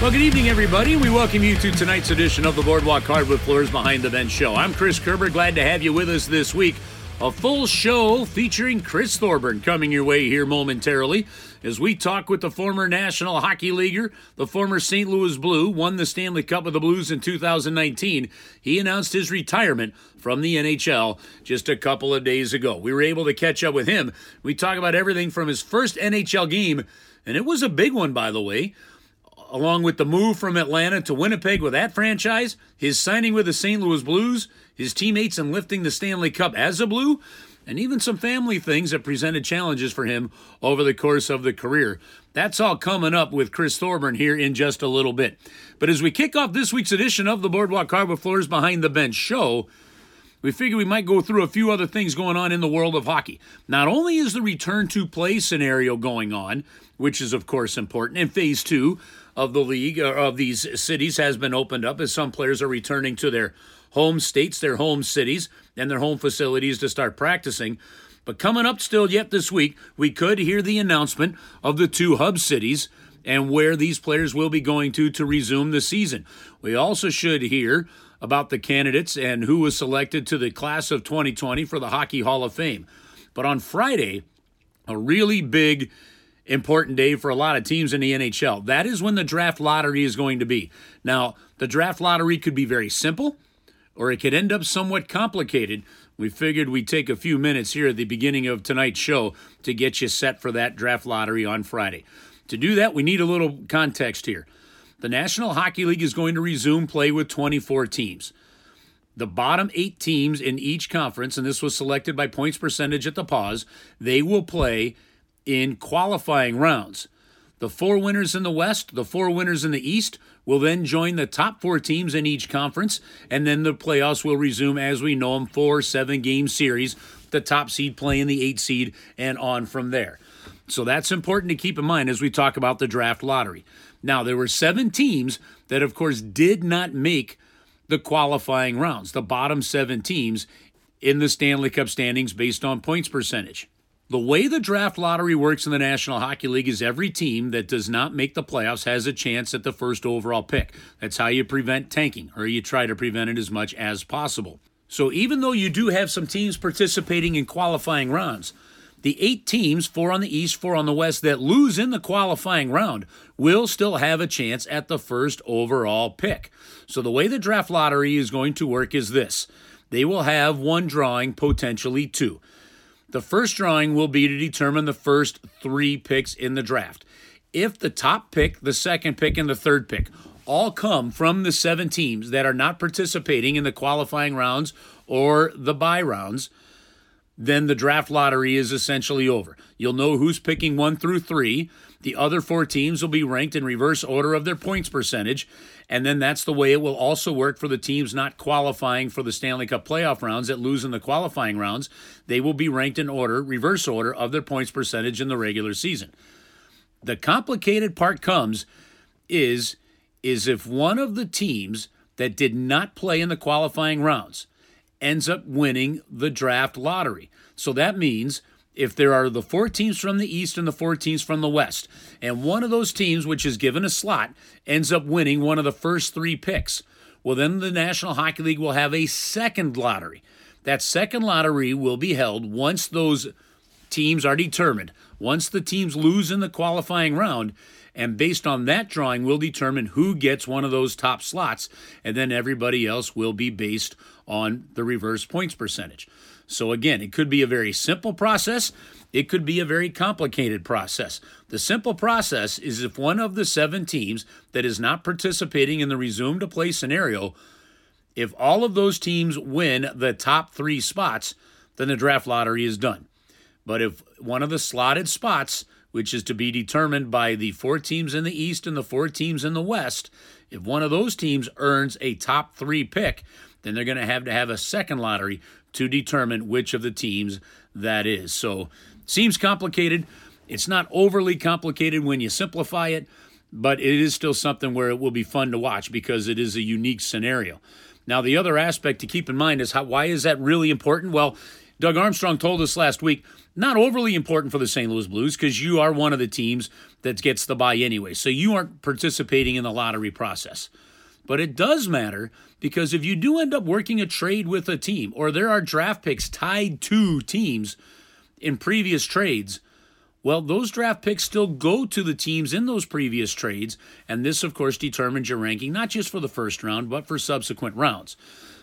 Well, good evening, everybody. We welcome you to tonight's edition of the Boardwalk Hardwood Floors Behind the Bench Show. I'm Chris Kerber. Glad to have you with us this week. A full show featuring Chris Thorburn coming your way here momentarily as we talk with the former National Hockey Leaguer, the former St. Louis Blue, won the Stanley Cup with the Blues in 2019. He announced his retirement from the NHL just a couple of days ago. We were able to catch up with him. We talk about everything from his first NHL game, and it was a big one, by the way along with the move from Atlanta to Winnipeg with that franchise, his signing with the St. Louis Blues, his teammates in lifting the Stanley Cup as a Blue, and even some family things that presented challenges for him over the course of the career. That's all coming up with Chris Thorburn here in just a little bit. But as we kick off this week's edition of the Boardwalk Hardwood Floors Behind the Bench show, we figure we might go through a few other things going on in the world of hockey. Not only is the return to play scenario going on, which is of course important, in phase two of the league or of these cities has been opened up as some players are returning to their home states, their home cities, and their home facilities to start practicing. But coming up still yet this week, we could hear the announcement of the two hub cities and where these players will be going to to resume the season. We also should hear about the candidates and who was selected to the class of 2020 for the Hockey Hall of Fame. But on Friday, a really big important day for a lot of teams in the NHL. That is when the draft lottery is going to be. Now, the draft lottery could be very simple or it could end up somewhat complicated. We figured we'd take a few minutes here at the beginning of tonight's show to get you set for that draft lottery on Friday. To do that, we need a little context here. The National Hockey League is going to resume play with 24 teams. The bottom eight teams in each conference, and this was selected by points percentage at the pause, they will play in qualifying rounds. The four winners in the West, the four winners in the East will then join the top four teams in each conference, and then the playoffs will resume as we know them four, seven game series, the top seed playing the eight seed, and on from there. So that's important to keep in mind as we talk about the draft lottery. Now, there were seven teams that, of course, did not make the qualifying rounds, the bottom seven teams in the Stanley Cup standings based on points percentage. The way the draft lottery works in the National Hockey League is every team that does not make the playoffs has a chance at the first overall pick. That's how you prevent tanking, or you try to prevent it as much as possible. So even though you do have some teams participating in qualifying rounds, the eight teams, four on the East, four on the West, that lose in the qualifying round will still have a chance at the first overall pick. So the way the draft lottery is going to work is this they will have one drawing, potentially two. The first drawing will be to determine the first three picks in the draft. If the top pick, the second pick, and the third pick all come from the seven teams that are not participating in the qualifying rounds or the buy rounds, then the draft lottery is essentially over. You'll know who's picking one through three. The other four teams will be ranked in reverse order of their points percentage, and then that's the way it will also work for the teams not qualifying for the Stanley Cup playoff rounds that lose in the qualifying rounds. They will be ranked in order, reverse order of their points percentage in the regular season. The complicated part comes is is if one of the teams that did not play in the qualifying rounds ends up winning the draft lottery. So that means if there are the four teams from the East and the four teams from the West, and one of those teams, which is given a slot, ends up winning one of the first three picks, well, then the National Hockey League will have a second lottery. That second lottery will be held once those teams are determined. Once the teams lose in the qualifying round, and based on that drawing, we'll determine who gets one of those top slots, and then everybody else will be based on the reverse points percentage. So, again, it could be a very simple process. It could be a very complicated process. The simple process is if one of the seven teams that is not participating in the resume to play scenario, if all of those teams win the top three spots, then the draft lottery is done. But if one of the slotted spots, which is to be determined by the four teams in the East and the four teams in the West, if one of those teams earns a top three pick, then they're going to have to have a second lottery to determine which of the teams that is. So, seems complicated. It's not overly complicated when you simplify it, but it is still something where it will be fun to watch because it is a unique scenario. Now, the other aspect to keep in mind is how why is that really important? Well, Doug Armstrong told us last week, not overly important for the St. Louis Blues because you are one of the teams that gets the buy anyway. So you aren't participating in the lottery process. But it does matter because if you do end up working a trade with a team or there are draft picks tied to teams in previous trades, well, those draft picks still go to the teams in those previous trades. And this, of course, determines your ranking, not just for the first round, but for subsequent rounds.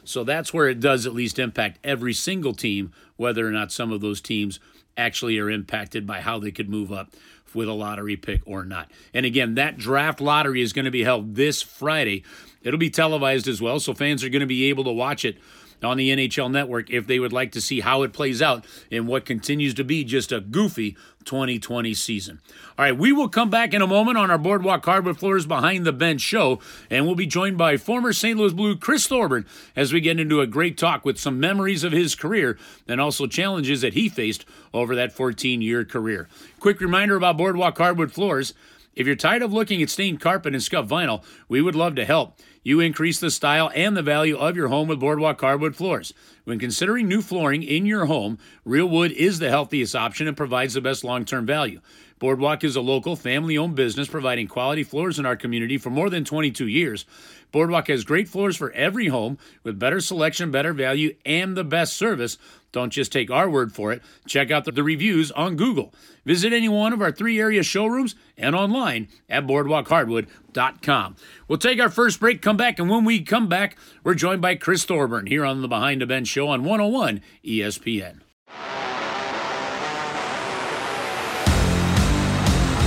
So that's where it does at least impact every single team, whether or not some of those teams actually are impacted by how they could move up with a lottery pick or not. And again, that draft lottery is going to be held this Friday. It'll be televised as well, so fans are going to be able to watch it on the NHL network if they would like to see how it plays out in what continues to be just a goofy 2020 season. All right, we will come back in a moment on our Boardwalk Hardwood Floors Behind the Bench show, and we'll be joined by former St. Louis Blue Chris Thorburn as we get into a great talk with some memories of his career and also challenges that he faced over that 14 year career. Quick reminder about Boardwalk Hardwood Floors. If you're tired of looking at stained carpet and scuffed vinyl, we would love to help. You increase the style and the value of your home with Boardwalk Hardwood Floors. When considering new flooring in your home, real wood is the healthiest option and provides the best long term value. Boardwalk is a local, family owned business providing quality floors in our community for more than 22 years. Boardwalk has great floors for every home with better selection, better value, and the best service. Don't just take our word for it. Check out the, reviews on Google. Visit any one of our three area showrooms and online at boardwalkhardwood.com. We'll take our first break, come back, and when we come back, we're joined by Chris Thorburn here on the Behind the Bench show on 101 ESPN.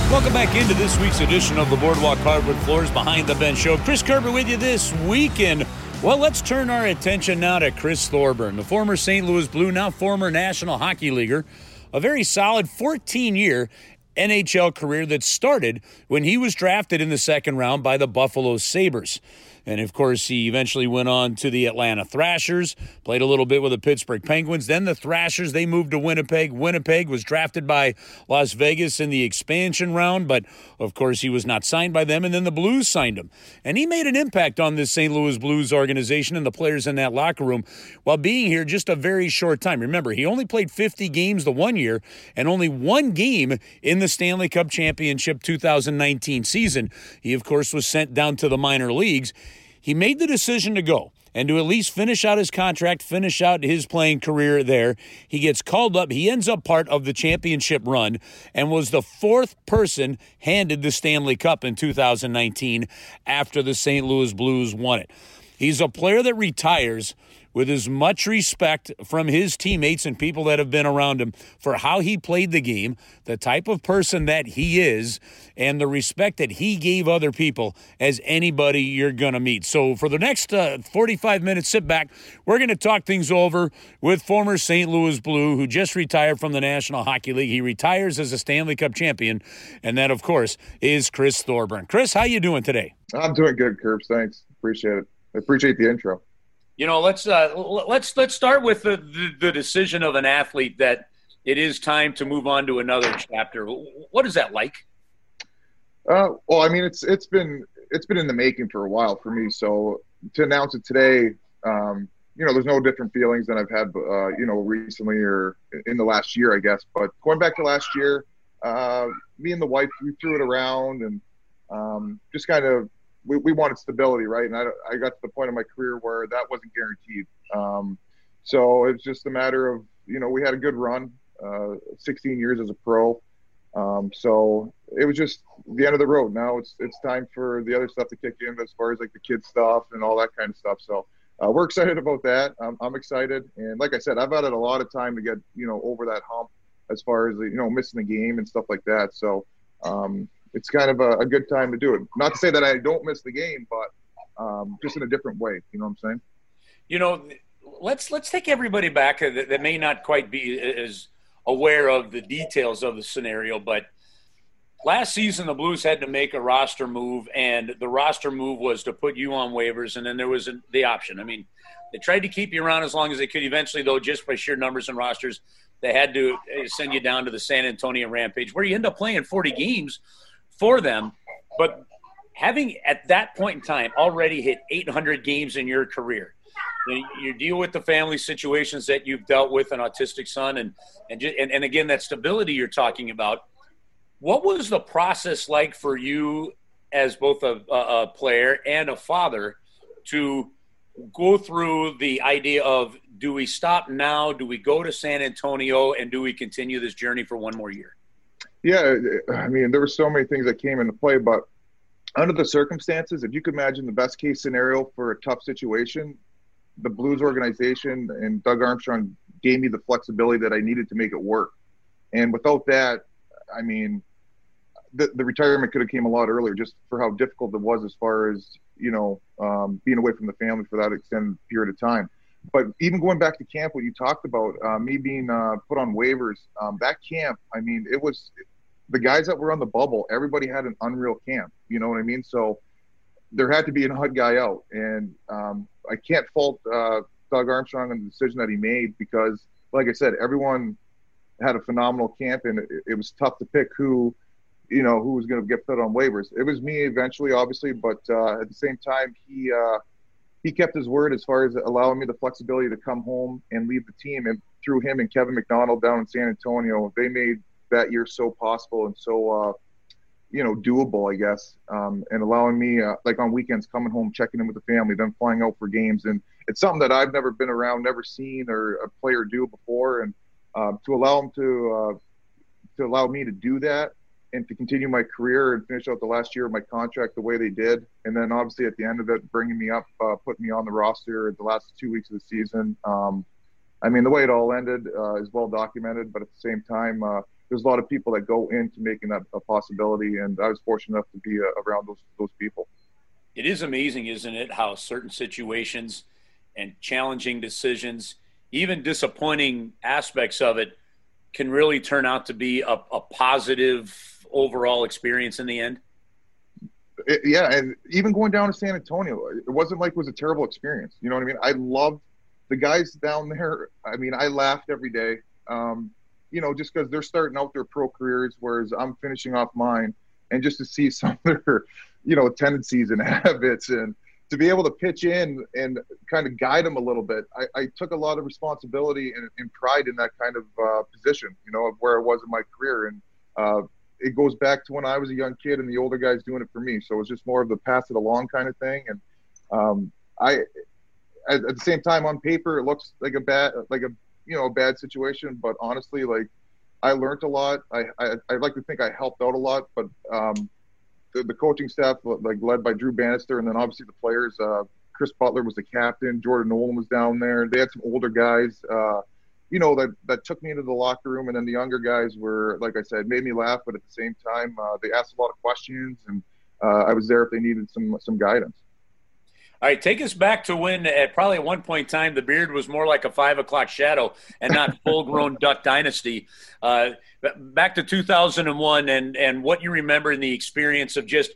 Welcome back into this week's edition of the Boardwalk Hardwood Floors Behind the Bench Show. Chris Kerber with you this weekend. Well, let's turn our attention now to Chris Thorburn, the former St. Louis Blue, now former National Hockey Leaguer. A very solid 14 year NHL career that started when he was drafted in the second round by the Buffalo Sabres. And of course, he eventually went on to the Atlanta Thrashers, played a little bit with the Pittsburgh Penguins. Then the Thrashers, they moved to Winnipeg. Winnipeg was drafted by Las Vegas in the expansion round, but of course, he was not signed by them. And then the Blues signed him. And he made an impact on this St. Louis Blues organization and the players in that locker room while being here just a very short time. Remember, he only played 50 games the one year and only one game in the Stanley Cup Championship 2019 season. He, of course, was sent down to the minor leagues. He made the decision to go and to at least finish out his contract, finish out his playing career there. He gets called up. He ends up part of the championship run and was the fourth person handed the Stanley Cup in 2019 after the St. Louis Blues won it. He's a player that retires with as much respect from his teammates and people that have been around him for how he played the game, the type of person that he is, and the respect that he gave other people as anybody you're going to meet. So, for the next uh, 45 minutes, sit back. We're going to talk things over with former St. Louis Blue, who just retired from the National Hockey League. He retires as a Stanley Cup champion, and that, of course, is Chris Thorburn. Chris, how you doing today? I'm doing good, Curbs. Thanks. Appreciate it. I appreciate the intro you know, let's uh, let's let's start with the, the, the decision of an athlete that it is time to move on to another chapter. What is that like? Uh, well, I mean, it's it's been it's been in the making for a while for me. So to announce it today, um, you know, there's no different feelings than I've had, uh, you know, recently or in the last year, I guess. But going back to last year, uh, me and the wife we threw it around and um, just kind of we, we wanted stability, right? And I, I got to the point in my career where that wasn't guaranteed. Um, so it's just a matter of, you know, we had a good run, uh, 16 years as a pro. Um, so it was just the end of the road. Now it's it's time for the other stuff to kick in as far as like the kids stuff and all that kind of stuff. So uh, we're excited about that. I'm, I'm excited, and like I said, I've had a lot of time to get you know over that hump as far as you know missing the game and stuff like that. So um, it's kind of a, a, good time to do it. Not to say that I don't miss the game, but um, just in a different way. You know what I'm saying? You know, let's let's take everybody back that, that may not quite be as aware of the details of the scenario, but last season the Blues had to make a roster move, and the roster move was to put you on waivers, and then there was the option. I mean, they tried to keep you around as long as they could. Eventually, though, just by sheer numbers and rosters, they had to uh, send you down to the San Antonio Rampage, where you end up playing 40 games for them. But having at that point in time already hit 800 games in your career, you deal with the family situations that you've dealt with an autistic son and and, just, and and again that stability you're talking about what was the process like for you as both a, a player and a father to go through the idea of do we stop now do we go to san antonio and do we continue this journey for one more year yeah i mean there were so many things that came into play but under the circumstances if you could imagine the best case scenario for a tough situation the Blues organization and Doug Armstrong gave me the flexibility that I needed to make it work. And without that, I mean, the, the retirement could have came a lot earlier just for how difficult it was as far as, you know, um, being away from the family for that extended period of time. But even going back to camp, what you talked about, uh, me being uh, put on waivers, um, that camp, I mean, it was the guys that were on the bubble, everybody had an unreal camp. You know what I mean? So there had to be an odd guy out. And um, I can't fault uh, Doug Armstrong on the decision that he made because, like I said, everyone had a phenomenal camp, and it, it was tough to pick who, you know, who was going to get put on waivers. It was me eventually, obviously, but uh, at the same time, he uh, he kept his word as far as allowing me the flexibility to come home and leave the team. And through him and Kevin McDonald down in San Antonio, they made that year so possible and so uh, you know, doable, I guess, um, and allowing me, uh, like on weekends, coming home, checking in with the family, then flying out for games. And it's something that I've never been around, never seen or a player do before. And um, to allow him to, uh, to allow me to do that and to continue my career and finish out the last year of my contract the way they did. And then obviously at the end of it, bringing me up, uh, putting me on the roster the last two weeks of the season. Um, I mean, the way it all ended uh, is well documented, but at the same time, uh, there's a lot of people that go into making that a possibility, and I was fortunate enough to be uh, around those those people. It is amazing, isn't it, how certain situations and challenging decisions, even disappointing aspects of it, can really turn out to be a, a positive overall experience in the end. It, yeah, and even going down to San Antonio, it wasn't like it was a terrible experience. You know what I mean? I loved the guys down there. I mean, I laughed every day. Um, you know, just because they're starting out their pro careers, whereas I'm finishing off mine, and just to see some of their, you know, tendencies and habits, and to be able to pitch in and kind of guide them a little bit, I, I took a lot of responsibility and, and, pride in that kind of uh, position, you know, of where I was in my career, and uh, it goes back to when I was a young kid and the older guys doing it for me. So it's just more of the pass it along kind of thing, and um, I. At, at the same time, on paper, it looks like a bad, like a you know a bad situation, but honestly, like I learned a lot. I I, I like to think I helped out a lot, but um, the, the coaching staff, like led by Drew Bannister, and then obviously the players. Uh, Chris Butler was the captain. Jordan Nolan was down there. They had some older guys, uh, you know, that that took me into the locker room, and then the younger guys were, like I said, made me laugh, but at the same time, uh, they asked a lot of questions, and uh, I was there if they needed some some guidance. All right, take us back to when, at probably at one point in time, the beard was more like a five o'clock shadow and not full-grown Duck Dynasty. Uh, back to 2001, and and what you remember in the experience of just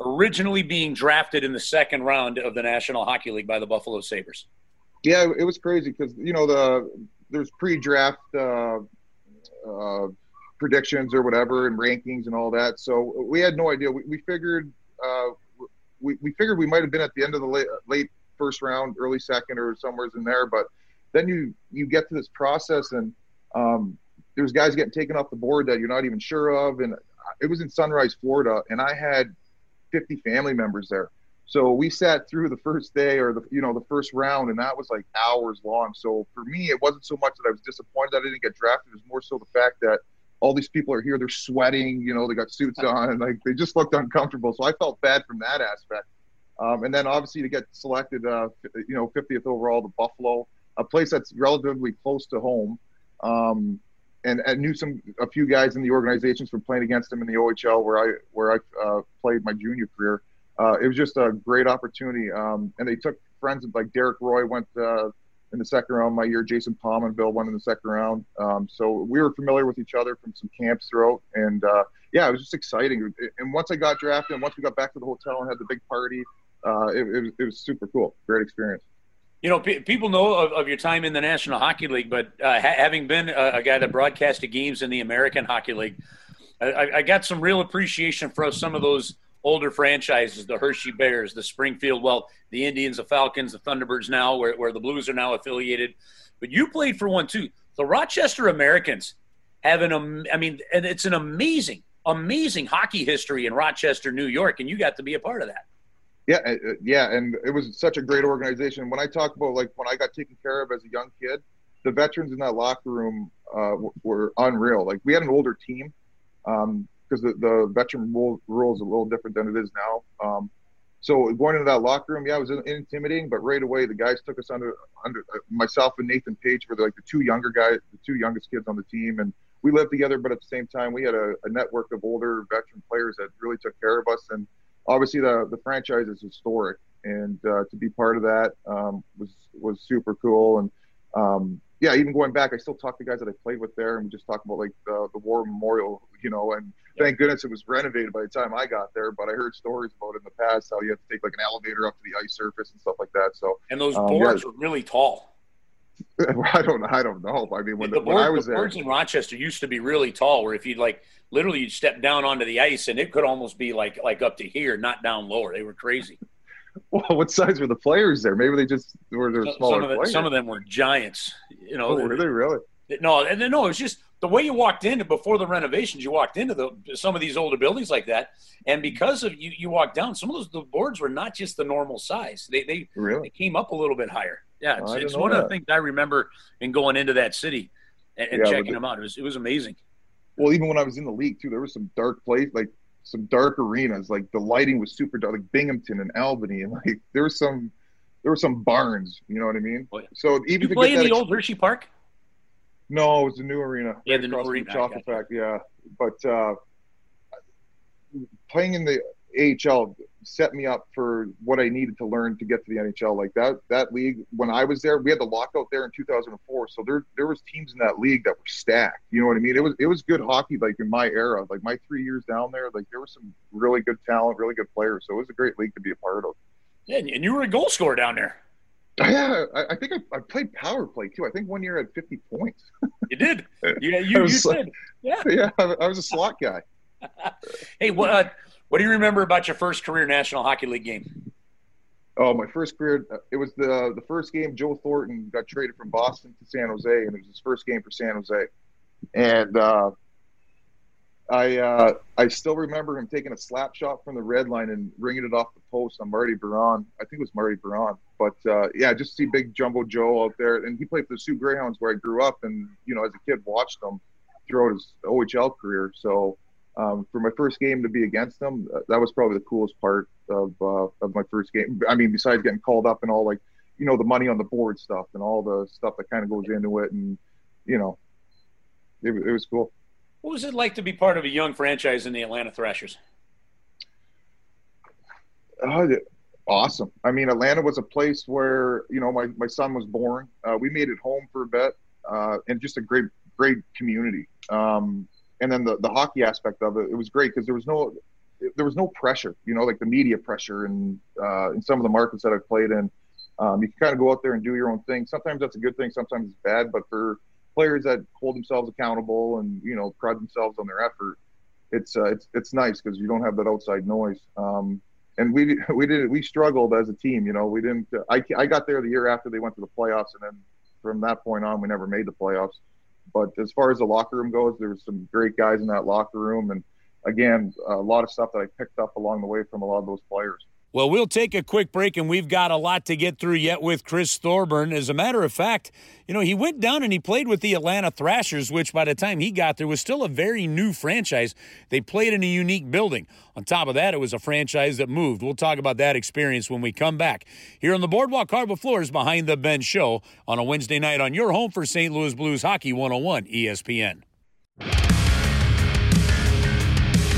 originally being drafted in the second round of the National Hockey League by the Buffalo Sabres. Yeah, it was crazy because you know the there's pre-draft uh, uh, predictions or whatever and rankings and all that. So we had no idea. We, we figured uh, we, we figured we might have been at the end of the late, late first round, early second, or somewhere's in there. But then you you get to this process, and um, there's guys getting taken off the board that you're not even sure of. And it was in Sunrise, Florida, and I had 50 family members there. So we sat through the first day or the you know the first round, and that was like hours long. So for me, it wasn't so much that I was disappointed that I didn't get drafted. It was more so the fact that all these people are here. They're sweating. You know, they got suits on, and like they just looked uncomfortable. So I felt bad from that aspect. Um, and then obviously to get selected, uh, you know, 50th overall to Buffalo, a place that's relatively close to home. Um, and, and knew some a few guys in the organizations from playing against them in the OHL where I where I uh, played my junior career. Uh, it was just a great opportunity. Um, and they took friends like Derek Roy went uh, in the second round my year. Jason Pominville went in the second round. Um, so we were familiar with each other from some camps throughout. And uh, yeah, it was just exciting. And once I got drafted, and once we got back to the hotel and had the big party, uh, it, it, was, it, was, super cool. Great experience. You know, p- people know of, of, your time in the National Hockey League, but uh, ha- having been a, a, guy that broadcasted games in the American Hockey League, I, I got some real appreciation for some of those older franchises, the Hershey Bears, the Springfield, well, the Indians, the Falcons, the Thunderbirds now, where, where the Blues are now affiliated. But you played for one too. The Rochester Americans have an, I mean, and it's an amazing, amazing hockey history in Rochester, New York, and you got to be a part of that. Yeah, uh, uh, yeah, and it was such a great organization. When I talk about like when I got taken care of as a young kid, the veterans in that locker room uh, were unreal. Like we had an older team because the, the veteran rule, rule is a little different than it is now. Um, so going into that locker room, yeah, it was intimidating, but right away the guys took us under under uh, myself and Nathan Paetsch were like the two younger guys, the two youngest kids on the team, and we lived together. But at the same time, we had a, a network of older veteran players that really took care of us and obviously the the franchise is historic, and uh, to be part of that um, was was super cool. And um, yeah, even going back, I still talk to guys that I played with there, and we just talk about like the, the war memorial, you know. And thank goodness it was renovated by the time I got there. But I heard stories about it in the past how you have to take like an elevator up to the ice surface and stuff like that. So and those um, boards yeah. were really tall. I don't I don't know. I mean, when, the, the board, when I was the there, boards in Rochester used to be really tall, where if you like literally you'd step down onto the ice and it could almost be like like up to here, not down lower. They were crazy. Well, what size were the players there? Maybe they just were there smaller some of, the, some of them were giants. You know, oh, were they really? No, and no, it was just the way you walked in before the renovations. You walked into the some of these older buildings like that, and because of you, you walked down. Some of those the boards were not just the normal size. They they really they came up a little bit higher. Yeah, it's, oh, it's one that. of the things I remember in going into that city and, and yeah, checking them out. It was it was amazing. Well, even when I was in the league too, there was some dark place, like some dark arenas. Like the lighting was super dark, like Binghamton and Albany, and like there was some there were some barns. You know what I mean? Oh, so even Did you play in the ex- old Hershey Park. No, it was the new arena. Yeah, the new arena. Chocolate Factory. Yeah, but uh, playing in the AHL set me up for what I needed to learn to get to the NHL. Like that that league when I was there, we had the lockout there in 2004. So there there was teams in that league that were stacked. You know what I mean? It was it was good hockey like in my era. Like my 3 years down there, like there was some really good talent, really good players. So it was a great league to be a part of. Yeah, and you were a goal scorer down there. Yeah, I, I think I, I, played power play too. I think one year I had 50 points. you did. Yeah, you, you did. Yeah. Yeah, I was a slot guy. hey, what uh, what do you remember about your first career National Hockey League game? Oh, my first career. Uh, it was the the first game. Joe Thornton got traded from Boston to San Jose, and it was his first game for San Jose. And uh, I uh, I still remember him taking a slap shot from the red line and ringing it off the post on Marty Biron. I think it was Marty Biron. But uh, yeah, just see Big Jumbo Joe out there, and he played for the Soo Greyhounds where I grew up, and you know as a kid watched him throughout his OHL career. So um, for my first game to be against them, uh, that was probably the coolest part of uh, of my first game. I mean, besides getting called up and all like, you know, the money on the board stuff and all the stuff that kind of goes into it, and you know, it, it was cool. What was it like to be part of a young franchise in the Atlanta Thrashers? Uh, awesome. I mean, Atlanta was a place where you know my, my son was born. Uh, we made it home for a bit, uh, and just a great great community. Um, and then the, the hockey aspect of it, it was great because there was no there was no pressure, you know, like the media pressure and uh, in some of the markets that I've played in. Um, you can kind of go out there and do your own thing. Sometimes that's a good thing, sometimes it's bad. But for players that hold themselves accountable and you know pride themselves on their effort, it's uh, it's it's nice because you don't have that outside noise. Um, and we we did we struggled as a team. You know, we didn't. I I got there the year after they went to the playoffs, and then from that point on, we never made the playoffs. But as far as the locker room goes, there some great guys in that locker room, and again, a lot of stuff that I picked up along the way from a lot of those players. Well, we'll take a quick break, and we've got a lot to get through yet with Chris Thorburn. As a matter of fact, you know, he went down and he played with the Atlanta Thrashers, which by the time he got there was still a very new franchise. They played in a unique building. On top of that, it was a franchise that moved. We'll talk about that experience when we come back here on the Boardwalk Hardwood Floors Behind the Bench show on a Wednesday night on your home for St. Louis Blues Hockey 101 ESPN.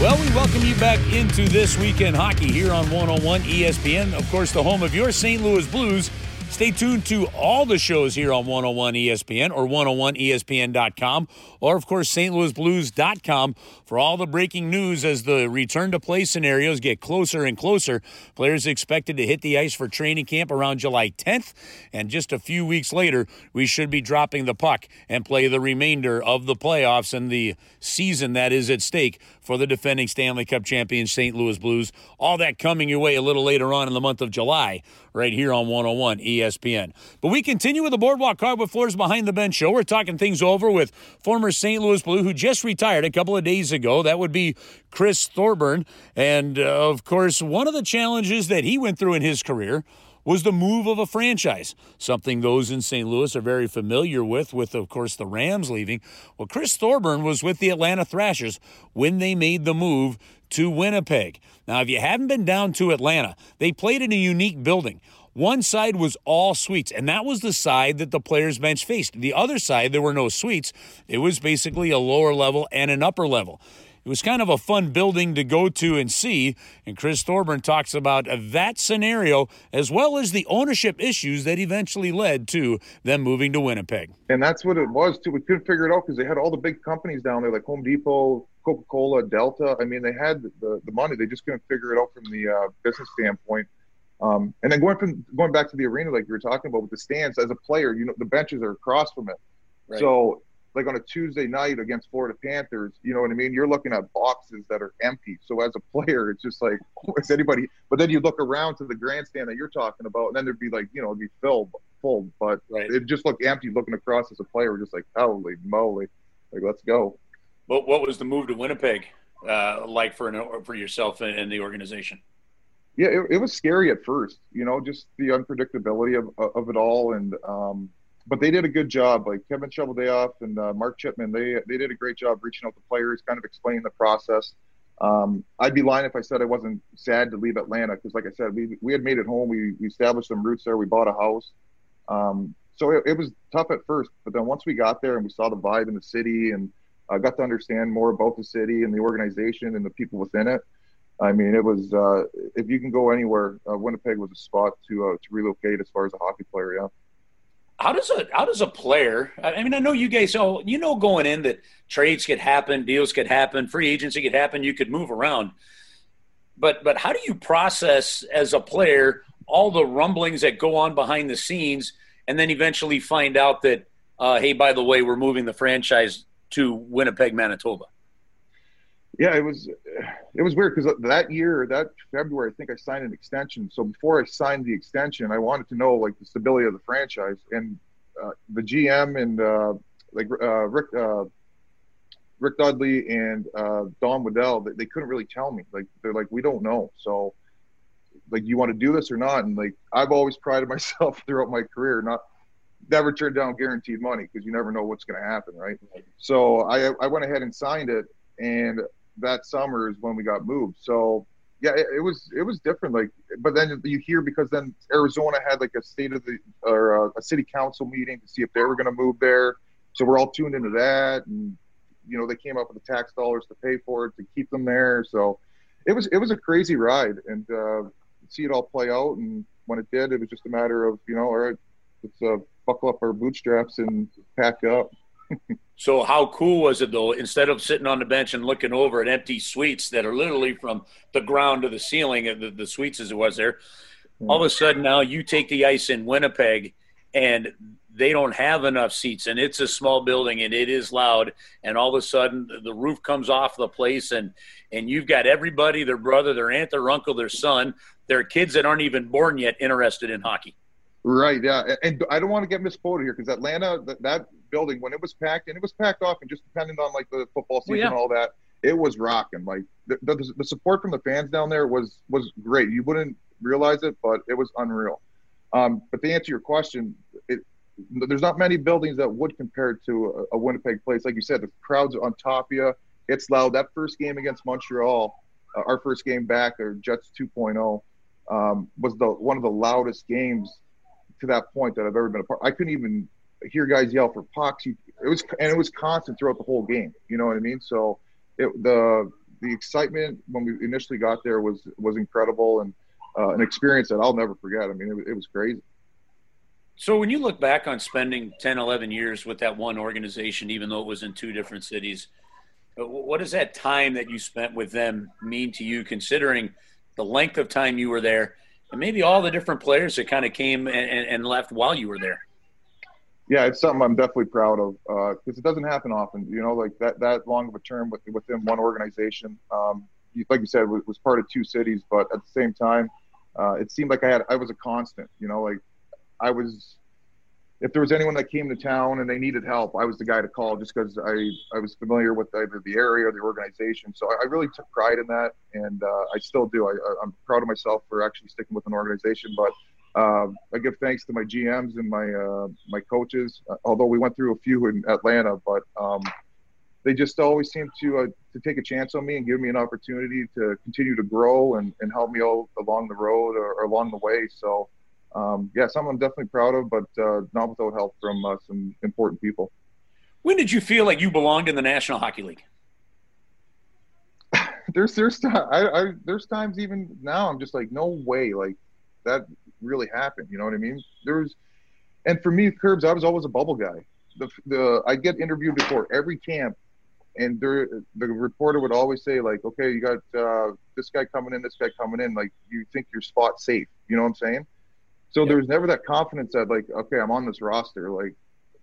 Well, we welcome you back into this weekend hockey here on 101 ESPN. Of course, the home of your St. Louis Blues. Stay tuned to all the shows here on 101 ESPN or 101ESPN.com or, of course, stlouisblues.com for all the breaking news as the return to play scenarios get closer and closer. Players expected to hit the ice for training camp around July 10th, and just a few weeks later, we should be dropping the puck and play the remainder of the playoffs and the season that is at stake for the defending Stanley Cup champions St. Louis Blues. All that coming your way a little later on in the month of July, right here on 101 ESPN. But we continue with the Boardwalk Hardwood Floors Behind the Bench show. We're talking things over with former St. Louis Blue who just retired a couple of days ago. That would be Chris Thorburn. And uh, of course, one of the challenges that he went through in his career was the move of a franchise, something those in St. Louis are very familiar with, with, of course, the Rams leaving. Well, Chris Thorburn was with the Atlanta Thrashers when they made the move to Winnipeg. Now, if you haven't been down to Atlanta, they played in a unique building. One side was all suites, and that was the side that the players' bench faced. The other side, there were no suites. It was basically a lower level and an upper level it was kind of a fun building to go to and see. And Chris Thorburn talks about that scenario as well as the ownership issues that eventually led to them moving to Winnipeg. And that's what it was too. We couldn't figure it out because they had all the big companies down there, like Home Depot, Coca Cola, Delta. I mean, they had the, the money. They just couldn't figure it out from the uh, business standpoint. Um, and then going from going back to the arena, like you were talking about with the stands, as a player, you know the benches are across from it. Right. So like on a Tuesday night against Florida Panthers, you know what I mean? You're looking at boxes that are empty. So as a player, it's just like, is anybody? But then you look around to the grandstand that you're talking about, and then there'd be like, you know, it'd be filled, full, but right. it just looked empty. Looking across as a player, just like, holy moly, like let's go. What What was the move to Winnipeg uh, like for an, for yourself and the organization? Yeah, it, it was scary at first. You know, just the unpredictability of of it all, and um, but they did a good job. Like Kevin Cheveldayoff and uh, Mark Chipman, they they did a great job reaching out to players, kind of explaining the process. Um, I'd be lying if I said I wasn't sad to leave Atlanta because, like I said, we we had made it home. We we established some roots there. We bought a house. Um, so it, it, was tough at first, but then once we got there and we saw the vibe in the city and uh, got to understand more about the city and the organization and the people within it. I mean, it was uh, if you can go anywhere, uh, Winnipeg was a spot to uh, to relocate as far as a hockey player. Yeah how does a how does a player? I mean, I know you guys. Oh, you know, going in that trades could happen, deals could happen, free agency could happen. You could move around, but but how do you process as a player all the rumblings that go on behind the scenes, and then eventually find out that, uh, hey, by the way, we're moving the franchise to Winnipeg, Manitoba? Yeah, it was it was weird because that year, that February, I think I signed an extension. So before I signed the extension, I wanted to know like the stability of the franchise and uh, the GM and uh, like uh, Rick uh, Rick Dudley and uh, Don Waddell, they, they couldn't really tell me. Like they're like, we don't know. So like, you want to do this or not? And like, I've always prided myself throughout my career, not never turned down guaranteed money because you never know what's going to happen, right? So I I went ahead and signed it, and that summer is when we got moved. So yeah, it, it, was it was different. Like, but then you hear because then Arizona had like a state of the or a, a city council meeting to see if they were going to move there. So we're all tuned into that, and you know they came up with the tax dollars to pay for it to keep them there. So it was it was a crazy ride, and uh, see it all play out. And when it did, it was just a matter of you know, all right, let's uh, buckle up our bootstraps and pack up. So how cool was it though? Instead of sitting on the bench and looking over at empty suites that are literally from the ground to the ceiling, uh, the, the suites as it was there, hmm. all of a sudden now you take the ice in Winnipeg and they don't have enough seats and it's a small building and it is loud and all of a sudden the roof comes off the place and and you've got everybody their brother their aunt their uncle their son their kids that aren't even born yet interested in hockey right yeah and i don't want to get misquoted here because atlanta that building when it was packed, and it was packed off, and just depending on like the football season well, yeah. and all that, it was rocking. Like the, the, the, support from the fans down there was was great. You wouldn't realize it, but it was unreal. Um, but to answer your question, it, there's not many buildings that would compare to a, a, Winnipeg place. Like you said, the crowds on top of you. It's loud. That first game against Montreal, uh, our first game back, or Jets 2.0, um, was the one of the loudest games to that point that I've ever been a part. I couldn't even hear guys yell for pucks. it was and it was constant throughout the whole game. You know what I mean? So it, the the excitement when we initially got there was was incredible and uh, an experience that I'll never forget. I mean, it, it was crazy. So when you look back on spending 10, 11 years with that one organization, even though it was in two different cities, uh, what does that time that you spent with them mean to you, considering the length of time you were there and maybe all the different players that kind of came and, and left while you were there? Yeah, it's something I'm definitely proud of because uh, it doesn't happen often. You know, like that that long of a term with, within one organization. Um, like you said, was, was part of two cities, but at the same time, uh, it seemed like I had I was a constant. You know, like I was if there was anyone that came to town and they needed help, I was the guy to call just because I, I was familiar with either the area or the organization. So I, I really took pride in that, and uh, I still do. I, am proud of myself for actually sticking with an organization. But uh, I give thanks to my GMs and my uh, my coaches. Although we went through a few in Atlanta, but um, they just always seem to uh, to take a chance on me and give me an opportunity to continue to grow and, and help me all along the road or, or along the way. So um, yeah, something I'm definitely proud of, but uh, not without help from uh, some important people. When did you feel like you belonged in the National Hockey League? there's there's I, I, there's times even now I'm just like no way like that really happened. You know what I mean? There's and for me, Curbs, I was always a bubble guy. The the I get interviewed before every camp, and there the reporter would always say like, okay, you got uh, this guy coming in, this guy coming in. Like you think your spot safe? You know what I'm saying? So yep. there was never that confidence that like, okay, I'm on this roster, like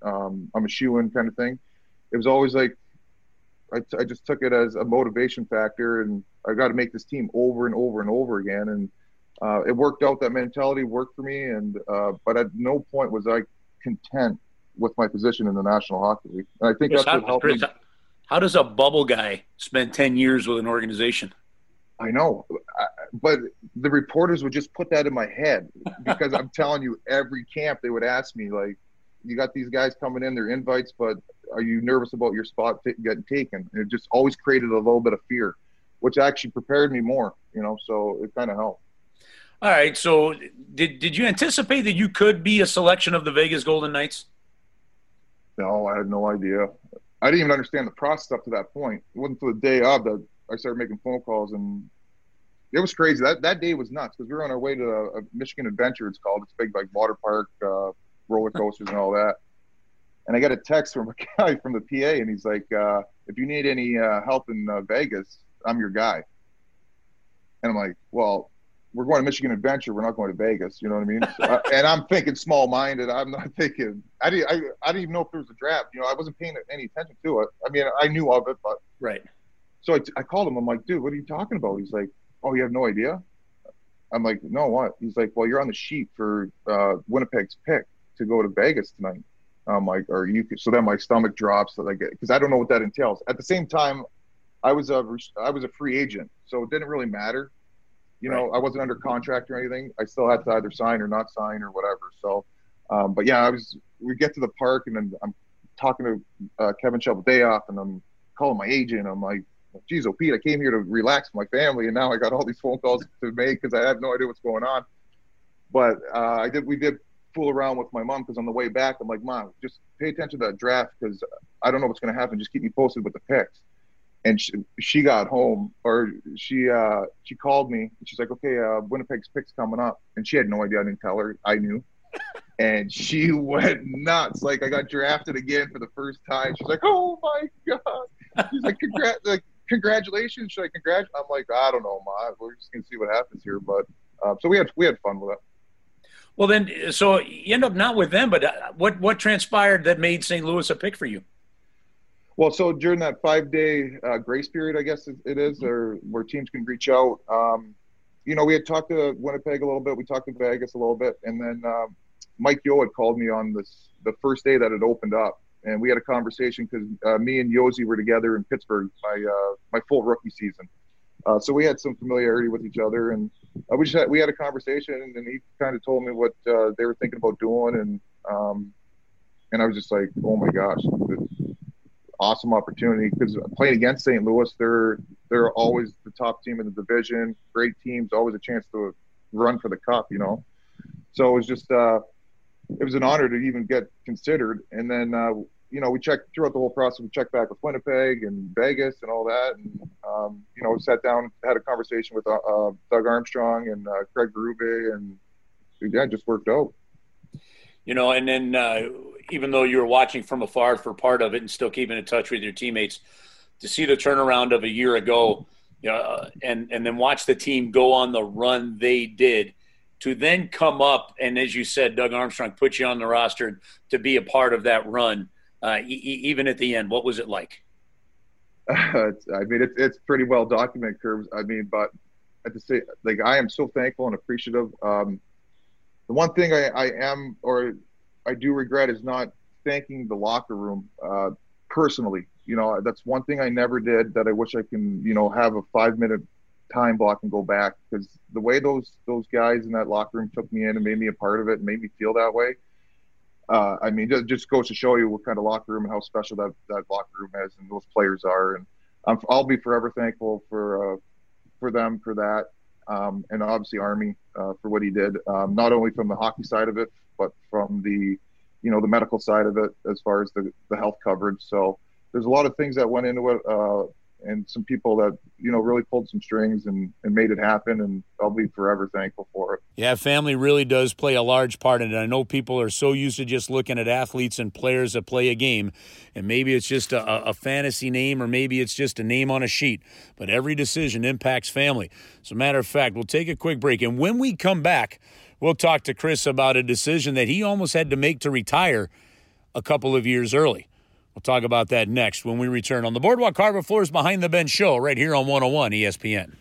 um, I'm a shoe in kind of thing. It was always like I, t- I just took it as a motivation factor, and I got to make this team over and over and over again. And uh, it worked out. That mentality worked for me, and uh, but at no point was I content with my position in the National Hockey League. And I think Chris, that's what helped Chris, me. How does a bubble guy spend ten years with an organization? I know, but the reporters would just put that in my head because I'm telling you, every camp they would ask me like, "You got these guys coming in, they're invites, but are you nervous about your spot t- getting taken?" And it just always created a little bit of fear, which actually prepared me more, you know. So it kind of helped. All right. So did did you anticipate that you could be a selection of the Vegas Golden Knights? No, I had no idea. I didn't even understand the process up to that point. It wasn't until the day of that I started making phone calls, and it was crazy. That that day was nuts because we were on our way to a, a, Michigan Adventure. It's called. It's big like water park, uh, roller coasters, and all that. And I got a text from a guy from the PA, and he's like, uh, "If you need any uh, help in uh, Vegas, I'm your guy." And I'm like, "Well, we're going to Michigan Adventure. We're not going to Vegas. You know what I mean?" So I, and I'm thinking small-minded. I'm not thinking. I didn't. I, I didn't even know if there was a draft. You know, I wasn't paying any attention to it. I mean, I knew of it, but right. So I, I called him. I'm like, dude, what are you talking about? He's like, oh, you have no idea? I'm like, no, what? He's like, well, you're on the sheet for uh, Winnipeg's pick to go to Vegas tonight. I'm like, or you could, so then my stomach drops like, cause I don't know what that entails. At the same time, I was a, I was a free agent, so it didn't really matter. You know. I wasn't under contract or anything. I still had to either sign or not sign or whatever. So, um, but yeah, I was, we get to the park and then I'm talking to uh, Kevin Cheveldayoff and I'm calling my agent. I'm like, geez, oh Pete, I came here to relax with my family, and now I got all these phone calls to make because I have no idea what's going on. But uh, I did, we did fool around with my mom because on the way back, I'm like, mom, just pay attention to that draft because I don't know what's going to happen. Just keep me posted with the picks. And she, she got home, or she uh, she called me. And she's like, okay, uh, Winnipeg's picks coming up, and she had no idea. I didn't tell her. I knew and she went nuts. Like I got drafted again for the first time. She's like, "Oh my god!" She's like, "Congrats!" Like congratulations. Should I congratulate? I'm like, I don't know, Ma. We're just gonna see what happens here. But uh, so we had we had fun with it. Well, then, so you end up not with them, but uh, what what transpired that made St. Louis a pick for you? Well, so during that five day uh, grace period, I guess it is, or where teams can reach out. Um, you know, we had talked to Winnipeg a little bit. We talked to Vegas a little bit, and then um, Mike Yeo had called me on this the first day that it opened up, and we had a conversation because uh, me and Josi were together in Pittsburgh my uh, my full rookie season. Uh, so we had some familiarity with each other, and uh, we just had, we had a conversation, and he kind of told me what uh, they were thinking about doing, and um, and I was just like, oh my gosh, awesome opportunity because playing against St. Louis, they're they're always the top team in the division, great teams, always a chance to run for the cup, you know. So it was just uh, it was an honor to even get considered, and then you know, we checked throughout the whole process. We checked back with Winnipeg and Vegas and all that, and um, you know, sat down, had a conversation with uh, uh, Doug Armstrong and uh, Craig Berube, and yeah, just worked out. You know, and then uh, even though you were watching from afar for part of it and still keeping in touch with your teammates, to see the turnaround of a year ago, you know, uh, and and then watch the team go on the run they did, to then come up and as you said, Doug Armstrong put you on the roster to be a part of that run, uh, e- even at the end. What was it like? I mean, it's it's pretty well documented, curves. I mean, but at the same, like I am so thankful and appreciative. Um, the one thing I, I am or I do regret is not thanking the locker room uh, personally. You know, that's one thing I never did that I wish I can, you know, have a five minute time block and go back because the way those those guys in that locker room took me in and made me a part of it and made me feel that way. Uh, I mean, just, just goes to show you what kind of locker room and how special that, that locker room is and those players are. And i will be forever thankful for uh, for them for that um, and obviously Army uh, for what he did, um, not only from the hockey side of it, but from the, you know, the medical side of it as far as the, the health coverage. So there's a lot of things that went into it. And some people that you know really pulled some strings and, and made it happen and i'll be forever thankful for it. Yeah family really does play a large part in it. I know people are so used to just looking at athletes and players that play a game and maybe it's just a, a fantasy name or maybe it's just a name on a sheet but every decision impacts family. As a matter of fact we'll take a quick break and when we come back we'll talk to chris about a decision that he almost had to make to retire a couple of years early We'll talk about that next when we return on the Boardwalk Hardwood Floors Behind the Bench show right here on 101 ESPN.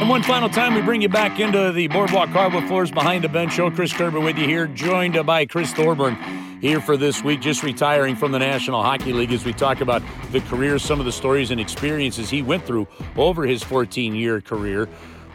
And one final time, we bring you back into the Boardwalk Hardwood Floors Behind the Bench show. Chris Kerber with you here, joined by Chris Thorburn here for this week, just retiring from the National Hockey League as we talk about the career, some of the stories and experiences he went through over his 14 year career.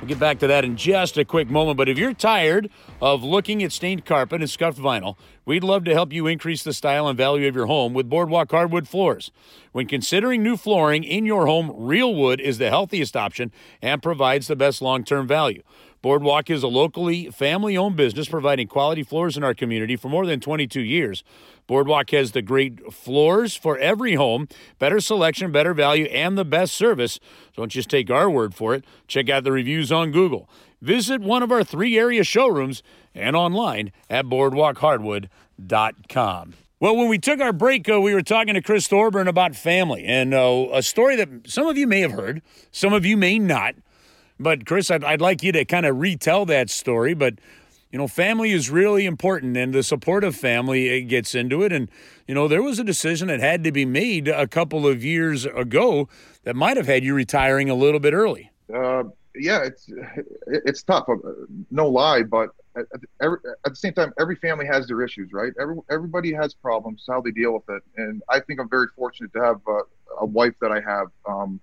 We'll get back to that in just a quick moment. But if you're tired of looking at stained carpet and scuffed vinyl, we'd love to help you increase the style and value of your home with Boardwalk Hardwood Floors. When considering new flooring in your home, real wood is the healthiest option and provides the best long term value. Boardwalk is a locally family owned business providing quality floors in our community for more than 22 years. Boardwalk has the great floors for every home, better selection, better value, and the best service. Don't just take our word for it. Check out the reviews on Google. Visit one of our three area showrooms and online at boardwalkhardwood.com. Well, when we took our break, uh, we were talking to Chris Thorburn about family and uh, a story that some of you may have heard, some of you may not. But Chris, I'd, I'd like you to kind of retell that story. But you know, family is really important, and the support of family gets into it. And you know, there was a decision that had to be made a couple of years ago that might have had you retiring a little bit early. Uh, yeah, it's it's tough, uh, no lie. But at, every, at the same time, every family has their issues, right? Every, everybody has problems, how they deal with it. And I think I'm very fortunate to have a, a wife that I have. Um,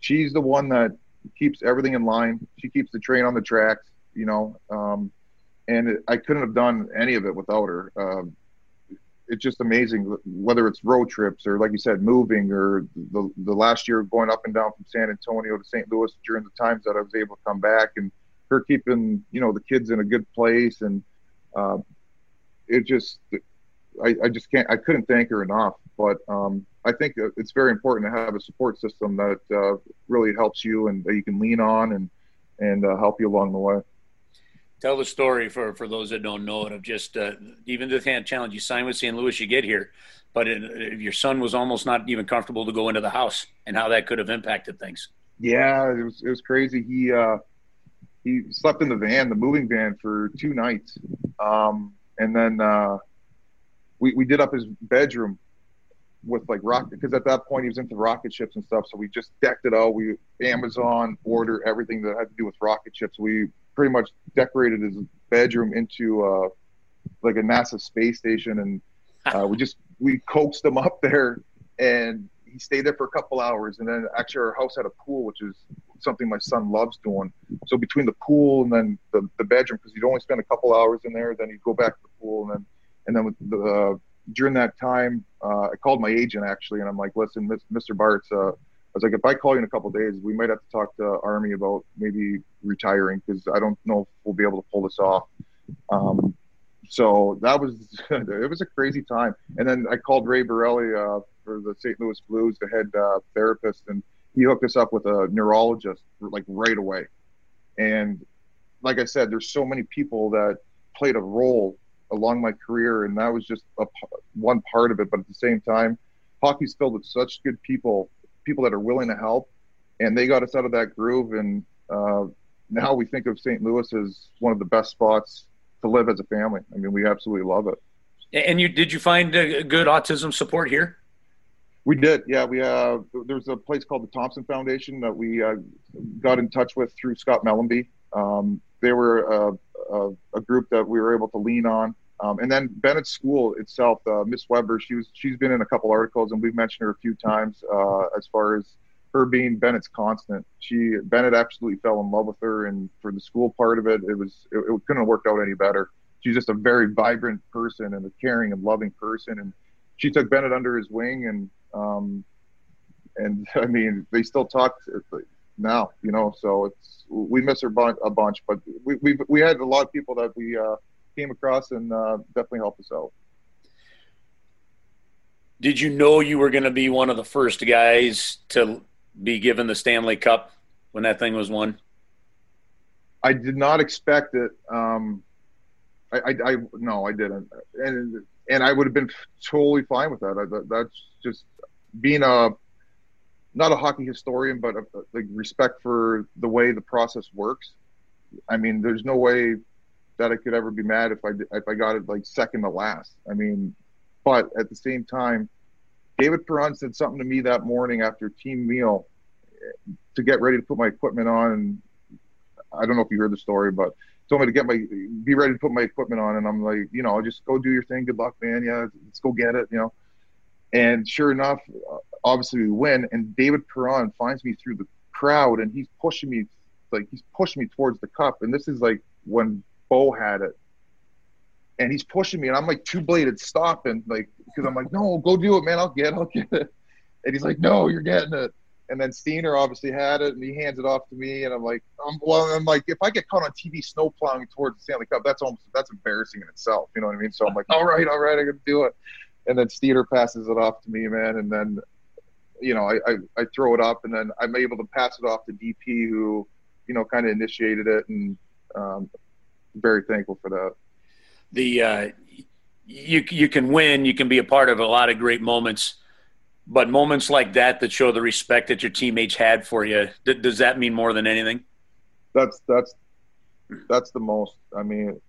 she's the one that keeps everything in line. She keeps the train on the tracks, you know. Um, and it, I couldn't have done any of it without her. Um, it's just amazing, whether it's road trips or, like you said, moving, or the the last year going up and down from San Antonio to St. Louis during the times that I was able to come back, and her keeping you know the kids in a good place, and uh, it just I, I just can't I couldn't thank her enough. But um, I think it's very important to have a support system that uh, really helps you and that you can lean on and and uh, help you along the way. Tell the story for, for those that don't know it of just uh, even the hand challenge you signed with St. Louis, you get here, but it, your son was almost not even comfortable to go into the house, and how that could have impacted things. Yeah, it was it was crazy. He uh, he slept in the van, the moving van, for two nights, um, and then uh, we we did up his bedroom with like rocket because at that point he was into rocket ships and stuff. So we just decked it out. We Amazon order everything that had to do with rocket ships. We pretty much decorated his bedroom into uh, like a NASA space station, and uh, we just we coaxed him up there, and he stayed there for a couple hours. And then actually our house had a pool, which is something my son loves doing. So between the pool and then the, the bedroom, because he'd only spend a couple hours in there, then he'd go back to the pool, and then and then with the uh, during that time, uh, I called my agent actually, and I'm like, listen, Mr. Bart's uh, was like, if I call you in a couple days, we might have to talk to Army about maybe retiring because I don't know if we'll be able to pull this off. Um, so that was it was a crazy time. And then I called Ray Barile uh, for the St. Louis Blues, the head uh, therapist, and he hooked us up with a neurologist like right away. And like I said, there's so many people that played a role along my career, and that was just a, one part of it. But at the same time, hockey's filled with such good people, people that are willing to help, and they got us out of that groove. And uh, now we think of St. Louis as one of the best spots to live as a family. I mean, we absolutely love it. And you did you find a good autism support here? We did, yeah. We uh, there's a place called the Thompson Foundation that we uh, got in touch with through Scott Mellanby. Um, they were a, a, a, group that we were able to lean on. Um, and then Bennett's school itself, uh, Miss Weber, she was she's been in a couple articles, and we've mentioned her a few times uh, as far as her being Bennett's constant. She Bennett absolutely fell in love with her, and for the school part of it, it was it, it couldn't have worked out any better. She's just a very vibrant person and a caring and loving person, and she took Bennett under his wing, and um, and I mean they still talk now, you know. So it's we miss her a bunch, but we we we had a lot of people that we. Uh, came across and uh, definitely helped us out. Did you know you were going to be one of the first guys to be given the Stanley Cup when that thing was won? I did not expect it. Um, I, I, I, no, I didn't, and and I would have been totally fine with that. I, that's just being a not a hockey historian, but a, like respect for the way the process works. I mean, there's no way that I could ever be mad if I if I got it like second to last. I mean, but at the same time, David Perron said something to me that morning after team meal eh, to get ready to put my equipment on. And I don't know if you heard the story, but told me to get my be ready to put my equipment on, and I'm like, you know, just go do your thing. Good luck, man. Yeah, let's go get it. You know. And sure enough, uh, obviously we win. And David Perron finds me through the crowd, and he's pushing me, like he's pushing me towards the cup. And this is like when Bo had it. And he's pushing me, and I'm like two bladed stopping, like because I'm like, no, go do it, man. I'll get, it, I'll get it. And he's like, no, you're getting it. And then Steener obviously had it, and he hands it off to me, and I'm like, I'm, well, I'm like, if I get caught on TV snow plowing towards the Stanley Cup, that's almost that's embarrassing in itself. You know what I mean? So I'm like, all right, all right, I to do it. And then Steener passes it off to me, man, and then you know, I, I, I, throw it up and then I'm able to pass it off to DP who, you know, kind of initiated it. And um, very thankful for that. The uh, you you can win, you can be a part of a lot of great moments, but moments like that that show the respect that your teammates had for you, th- does that mean more than anything? That's that's that's the most. I mean,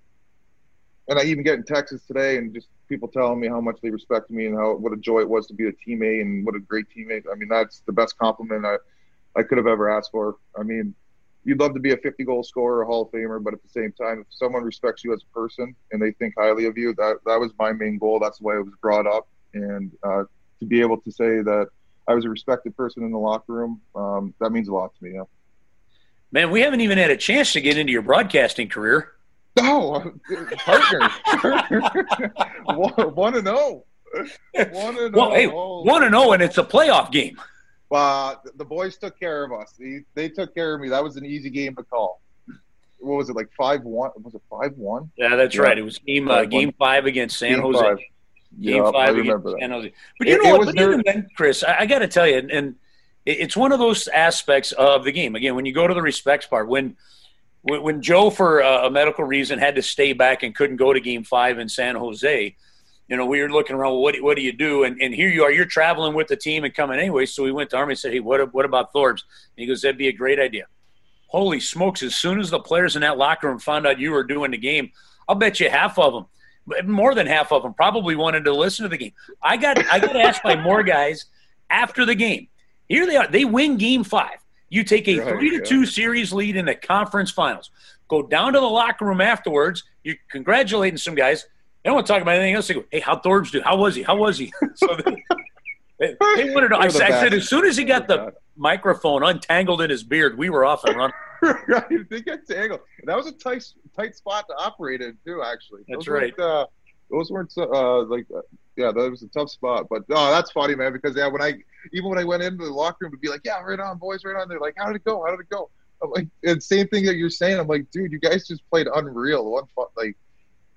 and I even get in Texas today, and just people telling me how much they respect me and how what a joy it was to be a teammate and what a great teammate. I mean, that's the best compliment I I could have ever asked for. I mean, you'd love to be a 50 goal scorer, a Hall of Famer, but at the same time, if someone respects you as a person and they think highly of you, that that was my main goal. That's the way I was brought up, and uh, to be able to say that I was a respected person in the locker room, um, that means a lot to me. Yeah. Man, we haven't even had a chance to get into your broadcasting career. No, partner, one and zero. One and well, hey, one and zero, and it's a playoff game. Uh, the boys took care of us. They, they took care of me. That was an easy game to call. What was it like five one? Was it five one? Yeah, that's yeah. right. It was game uh, game five against San game Jose. Five. Game five against that. San Jose. But you it, know what? But even then, Chris, I, I got to tell you, and, and it's one of those aspects of the game. Again, when you go to the respects part, when when Joe, for a medical reason, had to stay back and couldn't go to Game Five in San Jose, you know, we were looking around. Well, what what do you do? And and here you are. You're traveling with the team and coming anyway. So we went to Army and said, Hey, what what about Thorbs? And he goes, That'd be a great idea. Holy smokes! As soon as the players in that locker room found out you were doing the game, I'll bet you half of them, more than half of them, probably wanted to listen to the game. I got I got asked by more guys after the game. Here they are. They win Game Five. You take a three to two series lead in the conference finals. Go down to the locker room afterwards. You're congratulating some guys. They don't want to talk about anything else. They go, "Hey, how Thorbs do? How was he? How was he?" so they, they, they wanted to. I, I said as soon as he got the microphone untangled in his beard, we were off and running. right, they got tangled. That was a tight, tight spot to operate in too. Actually, that's those right. Uh, those weren't uh, like, uh, yeah, that was a tough spot. But oh, that's funny, man. Because yeah, when I even when I went into the locker room to be like, yeah, right on, boys, right on. They're like, how did it go? How did it go? I'm like, and same thing that you're saying. I'm like, dude, you guys just played unreal. One like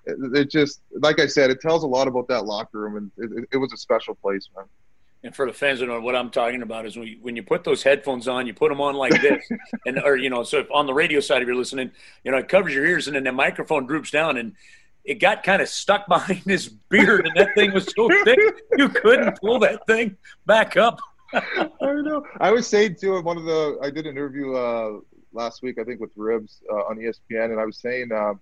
it, just like I said, it tells a lot about that locker room, and it, it, was a special place, man. and for the fans that know what I'm talking about is when you, when you put those headphones on, you put them on like this, and or you know, so if on the radio side if you're listening, you know, it covers your ears, and then the microphone droops down, and it got kind of stuck behind his beard, and that thing was so thick you couldn't pull that thing back up. I know. I was saying to him one of the I did an interview uh, last week, I think, with Ribs uh, on ESPN, and I was saying. Uh,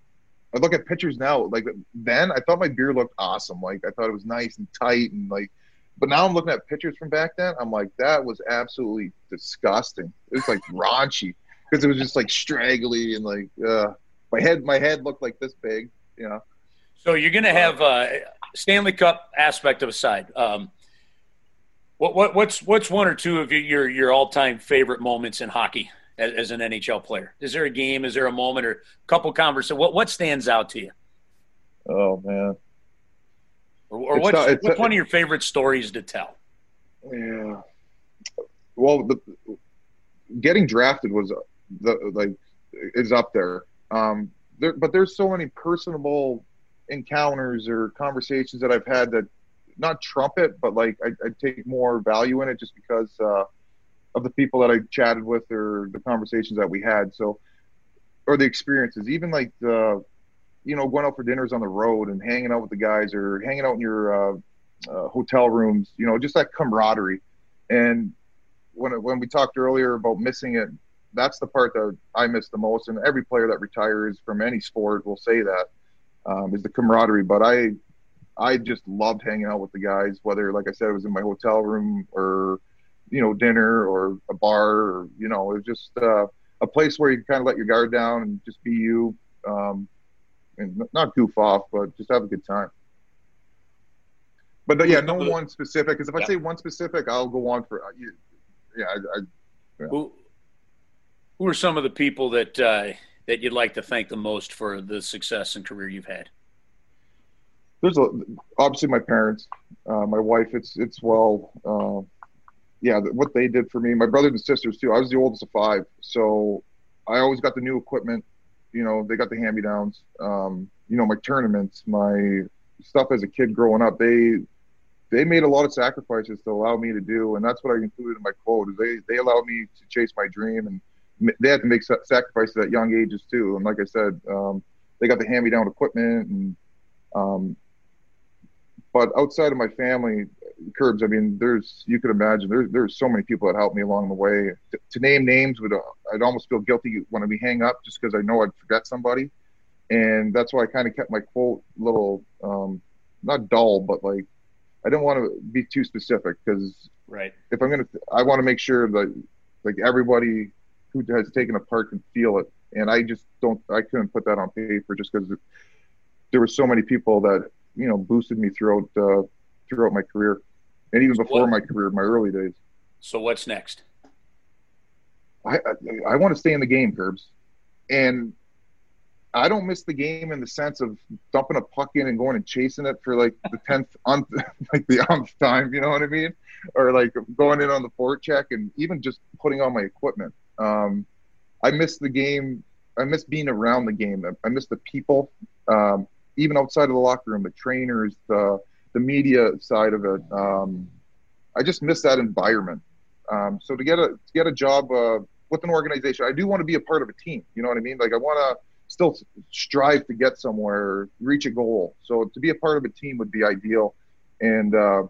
I look at pictures now. Like then, I thought my beard looked awesome. Like I thought it was nice and tight, and like but now I'm looking at pictures from back then. I'm like, that was absolutely disgusting. It was like raunchy because it was just like straggly and like uh, my head. My head looked like this big, you know. So you're gonna have uh, Stanley Cup aspect of aside. Um, what, what what's what's one or two of your your all time favorite moments in hockey as, as, an NHL player? Is there a game? Is there a moment or a couple conversations? What what stands out to you? Oh man, or, or what's, not, what's one of your favorite stories to tell? Yeah. Well, the, getting drafted was the like is up there. Um, there, but there's so many personable encounters or conversations that I've had that not trumpet, but like I, I take more value in it just because uh, of the people that I chatted with or the conversations that we had. So, or the experiences, even like the you know, going out for dinners on the road and hanging out with the guys or hanging out in your uh, uh, hotel rooms, you know, just that camaraderie. And when when we talked earlier about missing it, that's the part that I miss the most. And every player that retires from any sport will say that um, is the camaraderie. But I I just loved hanging out with the guys, whether like I said, it was in my hotel room or you know dinner or a bar or you know it was just uh, a place where you kind of let your guard down and just be you. Um, and not goof off, but just have a good time. But yeah, no one specific. Because if I say one specific, I'll go on for uh, yeah. I, I yeah. Who, who are some of the people that uh, that you'd like to thank the most for the success and career you've had? There's a, obviously my parents, uh, my wife. It's it's well, uh, yeah, what they did for me. My brothers and sisters too. I was the oldest of five, so I always got the new equipment you know, they got the hand me downs. Um, you know, my tournaments, my stuff as a kid growing up, they they made a lot of sacrifices to allow me to do, and that's what I included in my quote. Is they they allowed me to chase my dream, and they had to make sacrifices at young ages too. And like I said, um, they got the hand me down equipment, and um, but outside of my family, curbs. I mean, there's you can imagine there's there's so many people that helped me along the way. To, to name names would uh, I'd almost feel guilty when we hang up just because I know I'd forget somebody, and that's why I kind of kept my quote little um, not dull, but like I didn't want to be too specific because right if I'm gonna I want to make sure that like everybody who has taken a part can feel it, and I just don't I couldn't put that on paper just because there were so many people that you know boosted me throughout uh, throughout my career, and even before what, my career, my early days. So what's next? I, I, I want to stay in the game, Curbs, and I don't miss the game in the sense of dumping a puck in and going and chasing it for like the tenth on like the umph time. You know what I mean? Or like going in on the forward check and even just putting on my equipment. Um, I miss the game. I miss being around the game. I miss the people, um, even outside of the locker room, the trainers, the the media side of it. Um, I just miss that environment. Um, so to get a to get a job uh, with an organization, I do want to be a part of a team. You know what I mean? Like I want to still strive to get somewhere, reach a goal. So to be a part of a team would be ideal. And uh,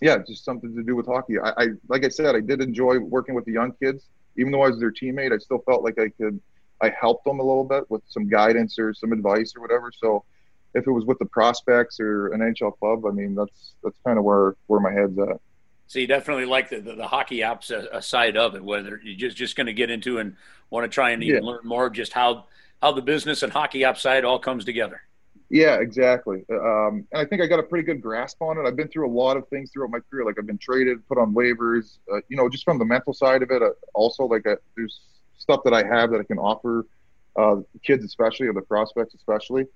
yeah, just something to do with hockey. I, I like I said, I did enjoy working with the young kids. Even though I was their teammate, I still felt like I could I helped them a little bit with some guidance or some advice or whatever. So if it was with the prospects or an NHL club, I mean, that's that's kind of where where my head's at. So you definitely like the, the, the hockey ops side of it, whether you're just, just going to get into and want to try and even yeah. learn more of just how how the business and hockey ops side all comes together. Yeah, exactly. Um, and I think I got a pretty good grasp on it. I've been through a lot of things throughout my career. Like I've been traded, put on waivers. Uh, you know, just from the mental side of it. Uh, also, like uh, there's stuff that I have that I can offer uh, kids, especially or the prospects, especially.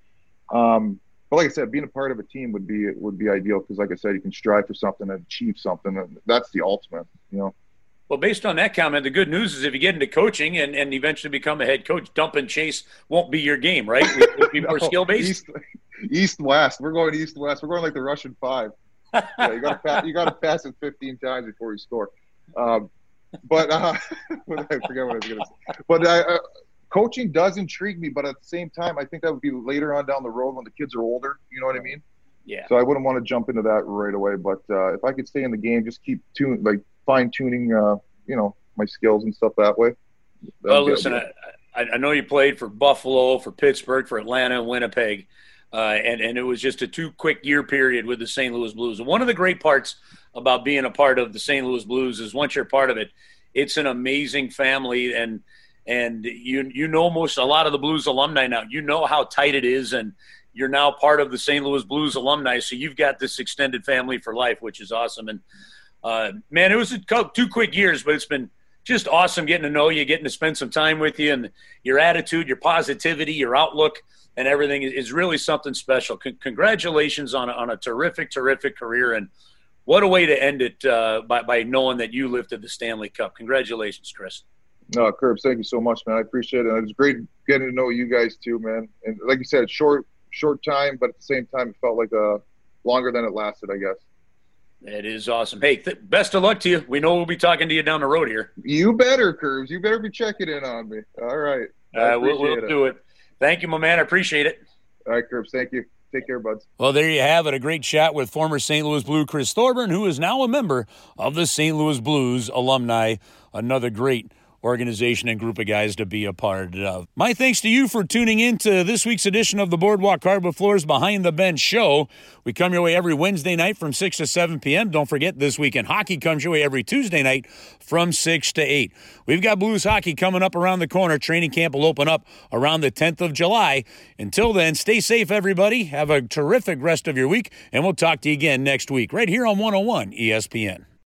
Um, but like I said, being a part of a team would be would be ideal because, like I said, you can strive for something and achieve something, and that's the ultimate, you know. Well, based on that comment, the good news is if you get into coaching and, and eventually become a head coach, dump and chase won't be your game, right? More no, skill based. East, east west. We're going east west. We're going like the Russian five. yeah, you got to you got to pass it 15 times before you score. Um, but uh, I forget what I was going to say. But uh, coaching does intrigue me, but at the same time, I think that would be later on down the road when the kids are older. You know what I mean? Yeah. So I wouldn't want to jump into that right away. But uh, if I could stay in the game, just keep tune like fine tuning, uh, you know, my skills and stuff that way. Well, listen, I, I, know you played for Buffalo, for Pittsburgh, for Atlanta, Winnipeg. Uh, and, and it was just a two quick year period with the St. Louis Blues. And one of the great parts about being a part of the St. Louis Blues is once you're part of it, it's an amazing family. And and you you know most a lot of the Blues alumni now. You know how tight it is, and you're now part of the St. Louis Blues alumni. So you've got this extended family for life, which is awesome. And uh, man, it was two quick years, but it's been just awesome getting to know you, getting to spend some time with you, and your attitude, your positivity, your outlook, and everything is really something special. C- congratulations on a, on a terrific, terrific career, and what a way to end it uh, by by knowing that you lifted the Stanley Cup. Congratulations, Chris. No, Curbs, thank you so much, man. I appreciate it. It was great getting to know you guys too, man. And like you said, short short time, but at the same time, it felt like a uh, longer than it lasted, I guess. It is awesome. Hey, th- best of luck to you. We know we'll be talking to you down the road here. You better, Curbs. You better be checking in on me. All right. Uh, we'll, we'll do it. Thank you, my man. I appreciate it. All right, Curbs. Thank you. Take care, buds. Well, there you have it. A great chat with former St. Louis Blue Chris Thorburn, who is now a member of the St. Louis Blues alumni. Another great organization and group of guys to be a part of. My thanks to you for tuning in to this week's edition of the Boardwalk Hardwood Floors Behind the Bench show. We come your way every Wednesday night from 6 to 7 p.m. Don't forget, this weekend hockey comes your way every Tuesday night from 6 to 8. We've got Blues hockey coming up around the corner. Training camp will open up around the 10th of July. Until then, stay safe, everybody. Have a terrific rest of your week, and we'll talk to you again next week right here on 101 ESPN.